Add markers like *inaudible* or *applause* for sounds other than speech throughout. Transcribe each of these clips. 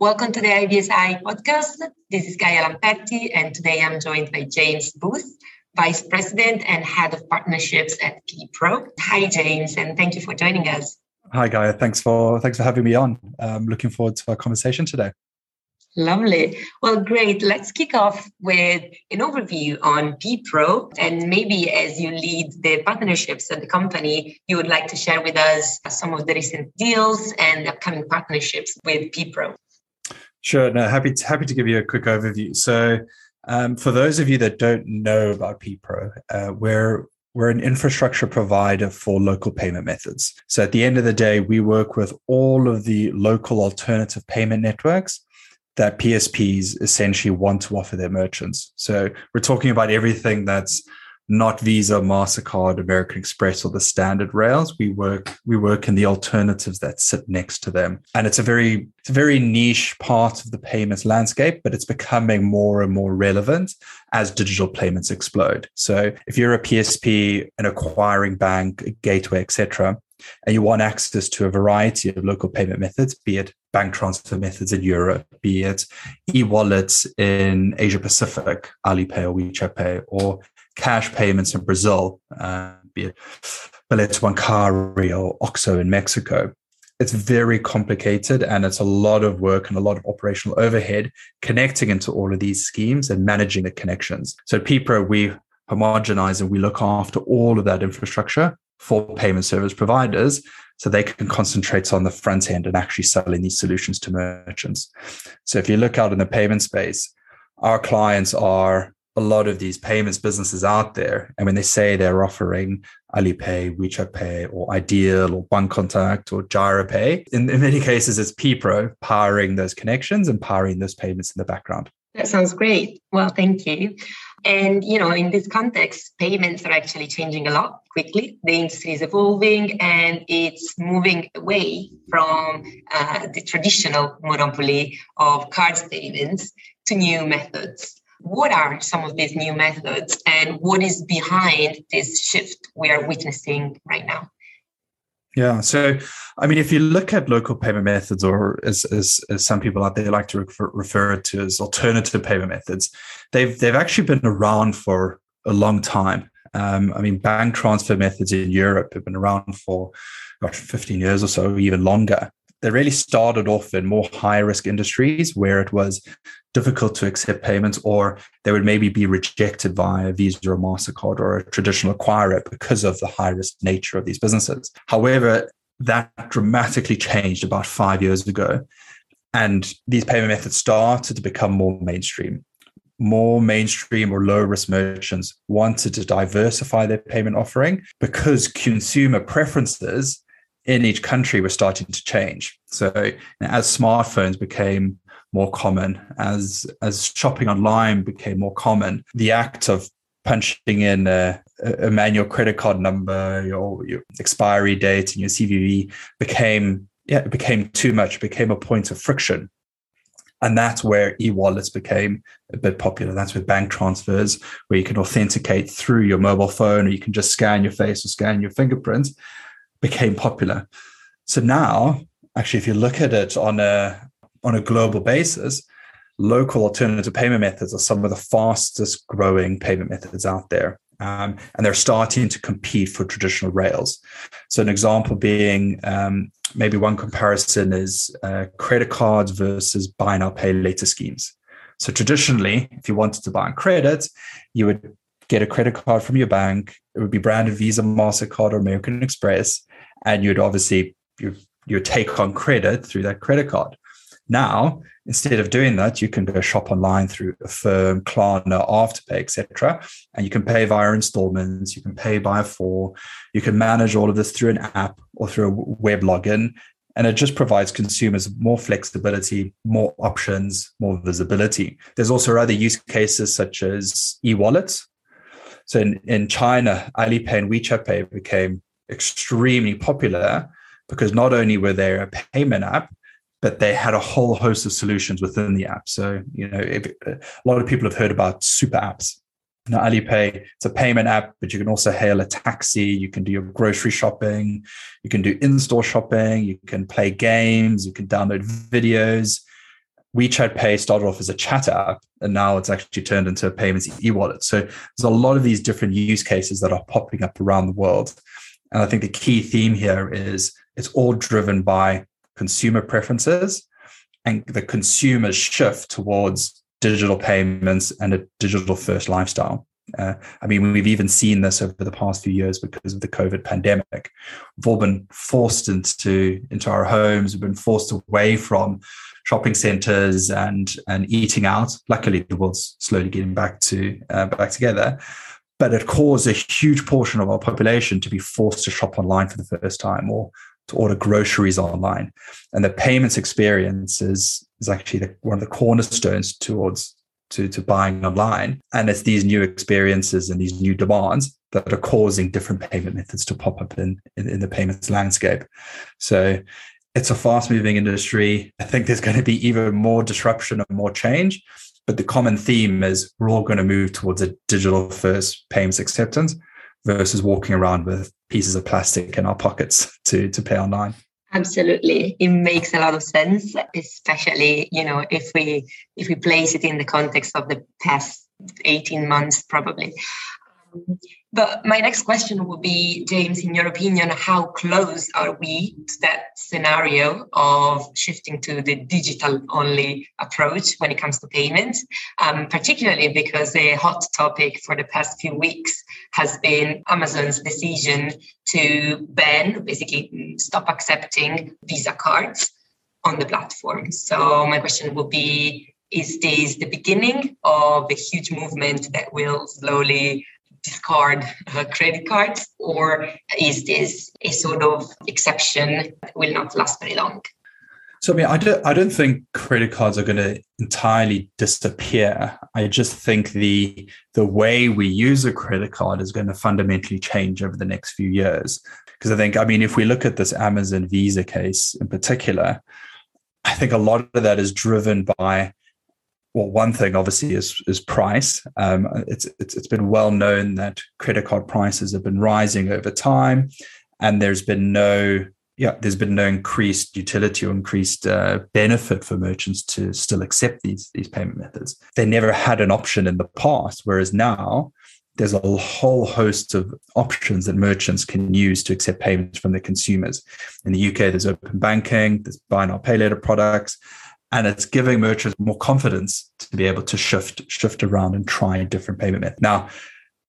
Welcome to the IBSI podcast. This is Gaia Lamperti, and today I'm joined by James Booth, Vice President and Head of Partnerships at PPRO. Hi, James, and thank you for joining us. Hi, Gaia. Thanks for thanks for having me on. I'm looking forward to our conversation today. Lovely. Well, great. Let's kick off with an overview on PPRO. And maybe as you lead the partnerships at the company, you would like to share with us some of the recent deals and upcoming partnerships with PPRO. Sure. No, happy to, happy to give you a quick overview. So, um, for those of you that don't know about PPRO, uh, we're we're an infrastructure provider for local payment methods. So at the end of the day, we work with all of the local alternative payment networks that PSPs essentially want to offer their merchants. So we're talking about everything that's not Visa, Mastercard, American Express, or the standard rails. We work we work in the alternatives that sit next to them, and it's a very it's a very niche part of the payments landscape, but it's becoming more and more relevant as digital payments explode. So if you're a PSP, an acquiring bank, a gateway, etc., and you want access to a variety of local payment methods, be it bank transfer methods in Europe, be it e-wallets in Asia Pacific, Alipay or WeChat Pay, or cash payments in Brazil, uh, be it Boleto Bancário or Oxxo in Mexico. It's very complicated and it's a lot of work and a lot of operational overhead connecting into all of these schemes and managing the connections. So at we homogenize and we look after all of that infrastructure for payment service providers so they can concentrate on the front end and actually selling these solutions to merchants. So if you look out in the payment space, our clients are a lot of these payments businesses out there. And when they say they're offering Alipay, WeChat Pay, or iDEAL, or One Bancontact, or GiroPay, in, in many cases, it's PPRO powering those connections and powering those payments in the background. That sounds great. Well, thank you. And you know, in this context, payments are actually changing a lot quickly. The industry is evolving, and it's moving away from uh, the traditional monopoly of cards payments to new methods. What are some of these new methods and what is behind this shift we are witnessing right now? Yeah. So, I mean, if you look at local payment methods, or as, as, as some people out there like to refer, refer to as alternative payment methods, they've they've actually been around for a long time. Um, I mean, bank transfer methods in Europe have been around for gosh, 15 years or so, even longer they really started off in more high risk industries where it was difficult to accept payments or they would maybe be rejected via Visa or MasterCard or a traditional acquirer because of the high risk nature of these businesses. However, that dramatically changed about five years ago. And these payment methods started to become more mainstream. More mainstream or low risk merchants wanted to diversify their payment offering because consumer preferences in each country were starting to change. So as smartphones became more common, as as shopping online became more common, the act of punching in a, a manual credit card number, your your expiry date, and your CVV became yeah, it became too much. It became a point of friction. And that's where e-wallets became a bit popular. That's with bank transfers, where you can authenticate through your mobile phone, or you can just scan your face or scan your fingerprint became popular. So now, actually, if you look at it on a on a global basis, local alternative payment methods are some of the fastest growing payment methods out there. Um, and they're starting to compete for traditional rails. So, an example being um, maybe one comparison is uh, credit cards versus buy now, pay later schemes. So, traditionally, if you wanted to buy on credit, you would get a credit card from your bank. It would be branded Visa, MasterCard, or American Express and you'd obviously you you take on credit through that credit card. Now, instead of doing that, you can go shop online through Affirm, Klarna, Afterpay, etc., and you can pay via installments. You can pay by four. You can manage all of this through an app or through a web login, and it just provides consumers more flexibility, more options, more visibility. There's also other use cases such as e-wallets. So in, in China, Alipay and WeChat Pay became extremely popular because not only were they a payment app, but they had a whole host of solutions within the app. So, you know, if, a lot of people have heard about super apps. Now, Alipay, it's a payment app, but you can also hail a taxi. You can do your grocery shopping. You can do in store shopping. You can play games. You can download videos. WeChat Pay started off as a chat app, and now it's actually turned into a payments e-wallet. So there's a lot of these different use cases that are popping up around the world. And I think the key theme here is it's all driven by consumer preferences and the consumer's shift towards digital payments and a digital first lifestyle. Uh, I mean, we've even seen this over the past few years because of the COVID pandemic. We've all been forced into into our homes. We've been forced away from shopping centres and and eating out. Luckily, the world's slowly getting back to uh, back together. But it caused a huge portion of our population to be forced to shop online for the first time or to order groceries online. And the payments experience is, is actually the, one of the cornerstones towards to, to buying online. And it's these new experiences and these new demands that are causing different payment methods to pop up in, in, in the payments landscape. So it's a fast moving industry. I think there's going to be even more disruption and more change. But the common theme is we're all going to move towards a digital first payments acceptance versus walking around with pieces of plastic in our pockets *laughs* to, to pay online. Absolutely. It makes a lot of sense, especially, you know, if we if we place it in the context of the past 18 months, probably. But my next question would be, James, in your opinion, how close are we to that scenario of shifting to the digital only approach when it comes to payments? Um, particularly because a hot topic for the past few weeks has been Amazon's decision to ban, basically stop accepting Visa cards on the platform. So my question would be, is this the beginning of a huge movement that will slowly discard uh, credit cards, or is this a sort of exception that will not last very long? So I mean, I don't, I don't think credit cards are going to entirely disappear. I just think the the way we use a credit card is going to fundamentally change over the next few years. Because I think, I mean, if we look at this Amazon Visa case in particular, I think a lot of that is driven by well, one thing obviously is is price. Um, it's, it's it's been well known that credit card prices have been rising over time, and there's been no yeah there's been no increased utility or increased uh, benefit for merchants to still accept these these payment methods. They never had an option in the past, whereas now there's a whole host of options that merchants can use to accept payments from their consumers. In the UK, there's open banking, there's buy now pay later products and it's giving merchants more confidence to be able to shift shift around and try different payment methods. Now,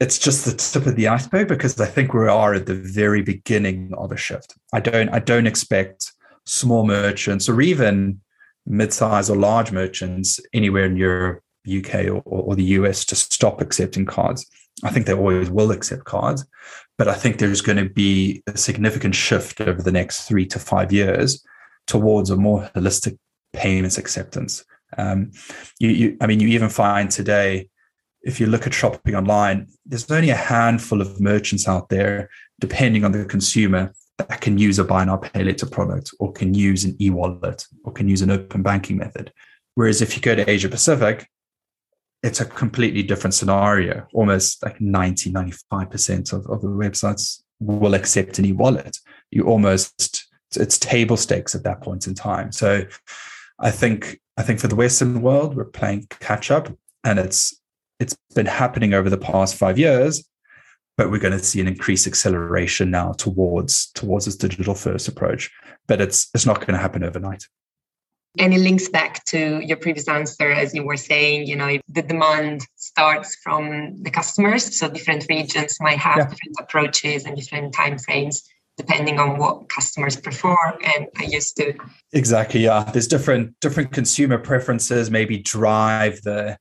it's just the tip of the iceberg because I think we are at the very beginning of a shift. I don't I don't expect small merchants or even mid-size or large merchants anywhere in Europe, UK, or, or the US to stop accepting cards. I think they always will accept cards, but I think there's going to be a significant shift over the next three to five years towards a more holistic payments acceptance. Um, you, you, I mean, you even find today, if you look at shopping online, there's only a handful of merchants out there, depending on the consumer, that can use a buy now pay later product or can use an e-wallet or can use an open banking method. Whereas if you go to Asia Pacific, it's a completely different scenario. Almost like 90, 95% of, of the websites will accept an e-wallet. You almost, it's table stakes at that point in time. So I think I think for the Western world, we're playing catch up, and it's it's been happening over the past five years, but we're going to see an increased acceleration now towards towards this digital first approach. But it's it's not going to happen overnight. And it links back to your previous answer, as you were saying, you know, the demand starts from the customers. So different regions might have yeah. different approaches and different timeframes depending on what customers prefer and I used to. Exactly. Yeah. There's different different consumer preferences maybe drive the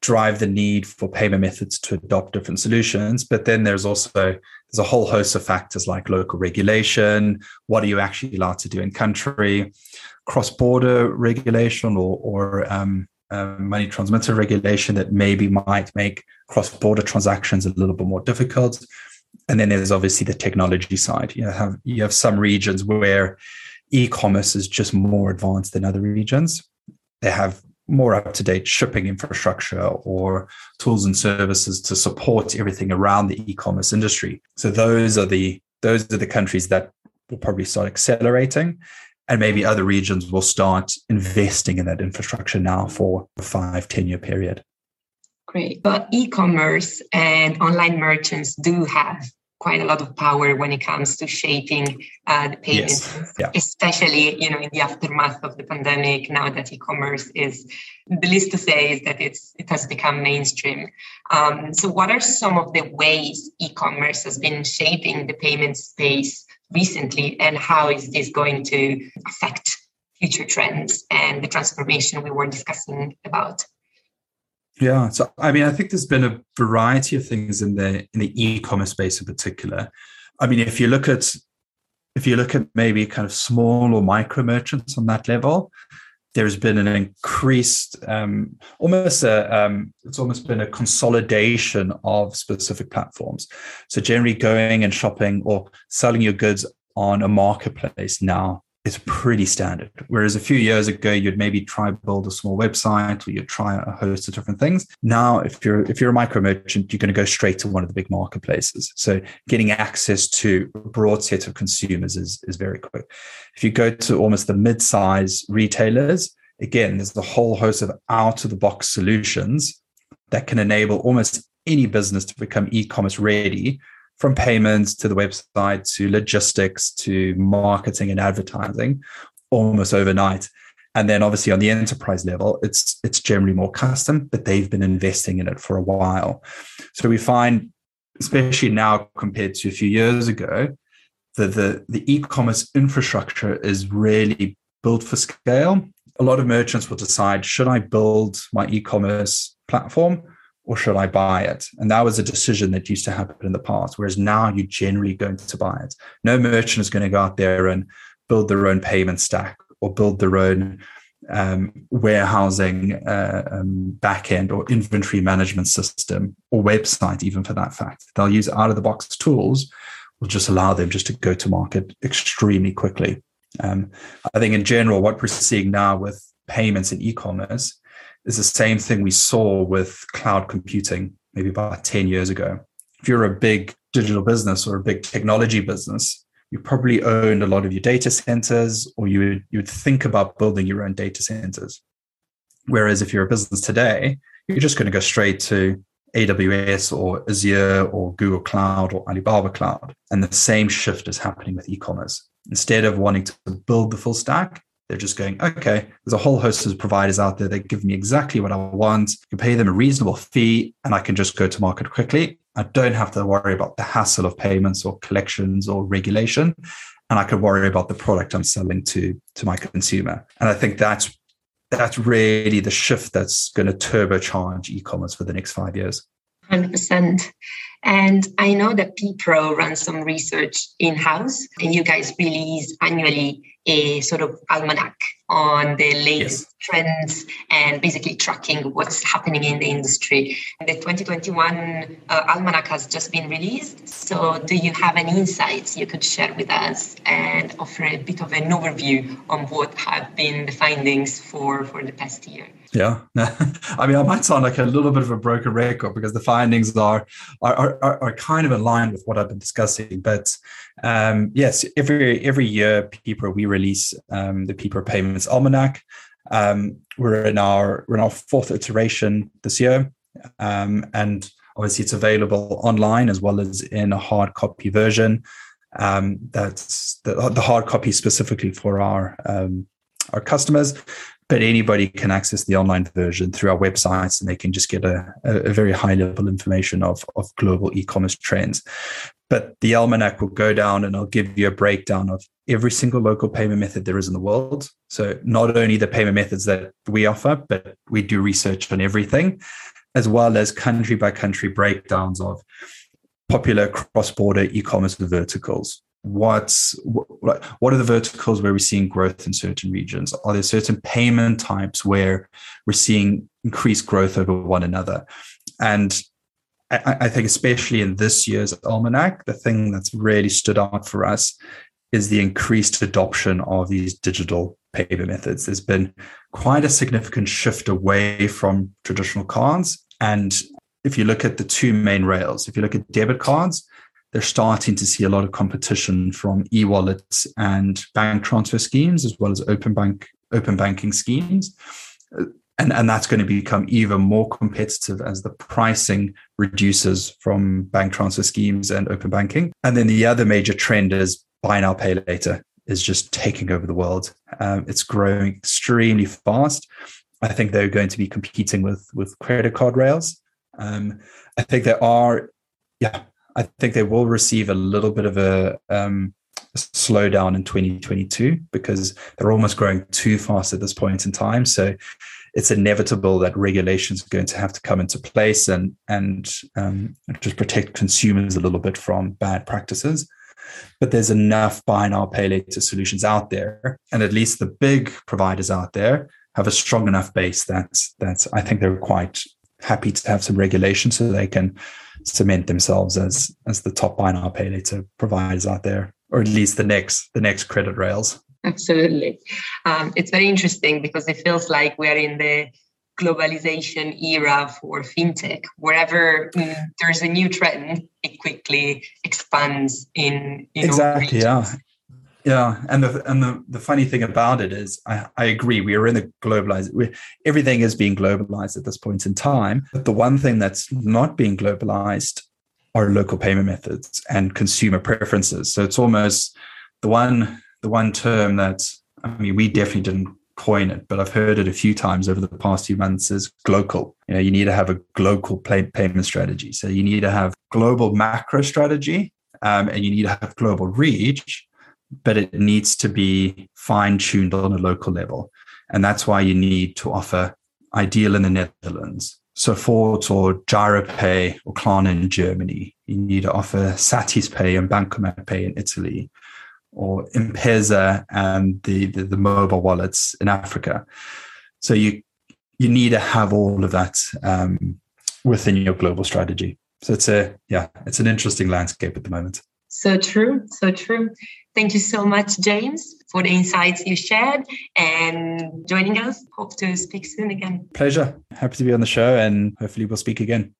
drive the need for payment methods to adopt different solutions. But then there's also there's a whole host of factors like local regulation, what are you actually allowed to do in country, cross-border regulation or or um, uh, money transmitter regulation that maybe might make cross-border transactions a little bit more difficult and then there's obviously the technology side. You have you have some regions where e-commerce is just more advanced than other regions. They have more up-to-date shipping infrastructure or tools and services to support everything around the e-commerce industry. So those are the those are the countries that will probably start accelerating. and maybe other regions will start investing in that infrastructure now for a five, 10 year period. Great. But e commerce and online merchants do have quite a lot of power when it comes to shaping uh, the payments, yes. yeah. especially you know in the aftermath of the pandemic. Now that e-commerce is the least to say is that it's it has become mainstream. Um, so, what are some of the ways e-commerce has been shaping the payment space recently, and how is this going to affect future trends and the transformation we were discussing about? Yeah, so I mean, I think there's been a variety of things in the in the e-commerce space in particular. I mean, if you look at if you look at maybe kind of small or micro merchants on that level, there's been an increased, um, almost a, um, it's almost been a consolidation of specific platforms. So generally, going and shopping or selling your goods on a marketplace now is pretty standard. Whereas a few years ago, you'd maybe try build a small website or you'd try a host of different things. Now, if you're if you're a micro merchant, you're going to go straight to one of the big marketplaces. So getting access to a broad set of consumers is, is very quick. If you go to almost the mid-size retailers, again, there's a whole host of out-of-the-box solutions that can enable almost any business to become e-commerce ready from payments to the website to logistics to marketing and advertising almost overnight. And then obviously on the enterprise level, it's it's generally more custom, but they've been investing in it for a while. So we find, especially now compared to a few years ago, that the, the e-commerce infrastructure is really built for scale. A lot of merchants will decide, should I build my e-commerce platform or should I buy it? And that was a decision that used to happen in the past. Whereas now you're generally going to buy it. No merchant is going to go out there and build their own payment stack or build their own um, warehousing uh, um, backend or inventory management system or website, even for that fact. They'll use out of the box tools, will just allow them just to go to market extremely quickly. Um, I think in general, what we're seeing now with payments and e-commerce is the same thing we saw with cloud computing maybe about 10 years ago. If you're a big digital business or a big technology business, you probably owned a lot of your data centers or you would, you would think about building your own data centers. Whereas if you're a business today, you're just going to go straight to AWS or Azure or Google Cloud or Alibaba Cloud. And the same shift is happening with e commerce. Instead of wanting to build the full stack, they're just going, okay, there's a whole host of providers out there that give me exactly what I want. You pay them a reasonable fee, and I can just go to market quickly. I don't have to worry about the hassle of payments or collections or regulation. And I can worry about the product I'm selling to, to my consumer. And I think that's that's really the shift that's going to turbocharge e-commerce for the next five years. 100%. And I know that PPRO runs some research in house, and you guys release annually a sort of almanac on the latest yes. trends and basically tracking what's happening in the industry. The 2021 uh, almanac has just been released. So, do you have any insights you could share with us and offer a bit of an overview on what have been the findings for, for the past year? Yeah, *laughs* I mean, I might sound like a little bit of a broken record because the findings are are, are, are kind of line with what I've been discussing. But um, yes, every every year, PPRO we release um, the PPRO Payments Almanac. Um, we're in our we're in our fourth iteration this year, um, and obviously it's available online as well as in a hard copy version. Um, that's the, the hard copy specifically for our um, our customers but anybody can access the online version through our websites and they can just get a, a very high level information of, of global e-commerce trends. But the almanac will go down and i'll give you a breakdown of every single local payment method there is in the world. So not only the payment methods that we offer but we do research on everything as well as country by country breakdowns of popular cross-border e-commerce verticals what's what, what are the verticals where we're seeing growth in certain regions? Are there certain payment types where we're seeing increased growth over one another? And I, I think especially in this year's almanac the thing that's really stood out for us is the increased adoption of these digital payment methods. There's been quite a significant shift away from traditional cards. And if you look at the two main rails if you look at debit cards they're starting to see a lot of competition from e-wallets and bank transfer schemes, as well as open bank open banking schemes. And, and that's going to become even more competitive as the pricing reduces from bank transfer schemes and open banking. And then the other major trend is buy now, pay later is just taking over the world. Um, it's growing extremely fast. I think they're going to be competing with with credit card rails. Um, I think there are, yeah, I think they will receive a little bit of a, um, slowdown in 2022 because they're almost growing too fast at this point in time. So it's inevitable that regulations are going to have to come into place and and um, just protect consumers a little bit from bad practices. But there's enough buy now pay later solutions out there, and at least the big providers out there have a strong enough base that that I think they're quite happy to have some regulation so they can cement themselves as as the top buy now pay later providers out there, or at least the next the next credit rails. Absolutely, um, it's very interesting because it feels like we're in the globalization era for fintech. Wherever mm, there's a new trend, it quickly expands in. in exactly. Yeah. Yeah, and the and the, the funny thing about it is, I, I agree. We are in a globalized. We, everything is being globalized at this point in time. But the one thing that's not being globalized are local payment methods and consumer preferences. So it's almost the one the one term that I mean, we definitely didn't coin it, but I've heard it a few times over the past few months is global. You know, you need to have a global pay, payment strategy. So you need to have global macro strategy, um, and you need to have global reach but it needs to be fine tuned on a local level. And that's why you need to offer iDEAL in the Netherlands, Sofort or GiroPay or Klarna in Germany. You need to offer Satispay and Bancomat Pay in Italy, or M-Pesa and the, the, the mobile wallets in Africa. So you you need to have all of that um, within your global strategy. So it's a yeah, it's an interesting landscape at the moment. So true, so true. Thank you so much, James, for the insights you shared and joining us. Hope to speak soon again. Pleasure. Happy to be on the show and hopefully we'll speak again.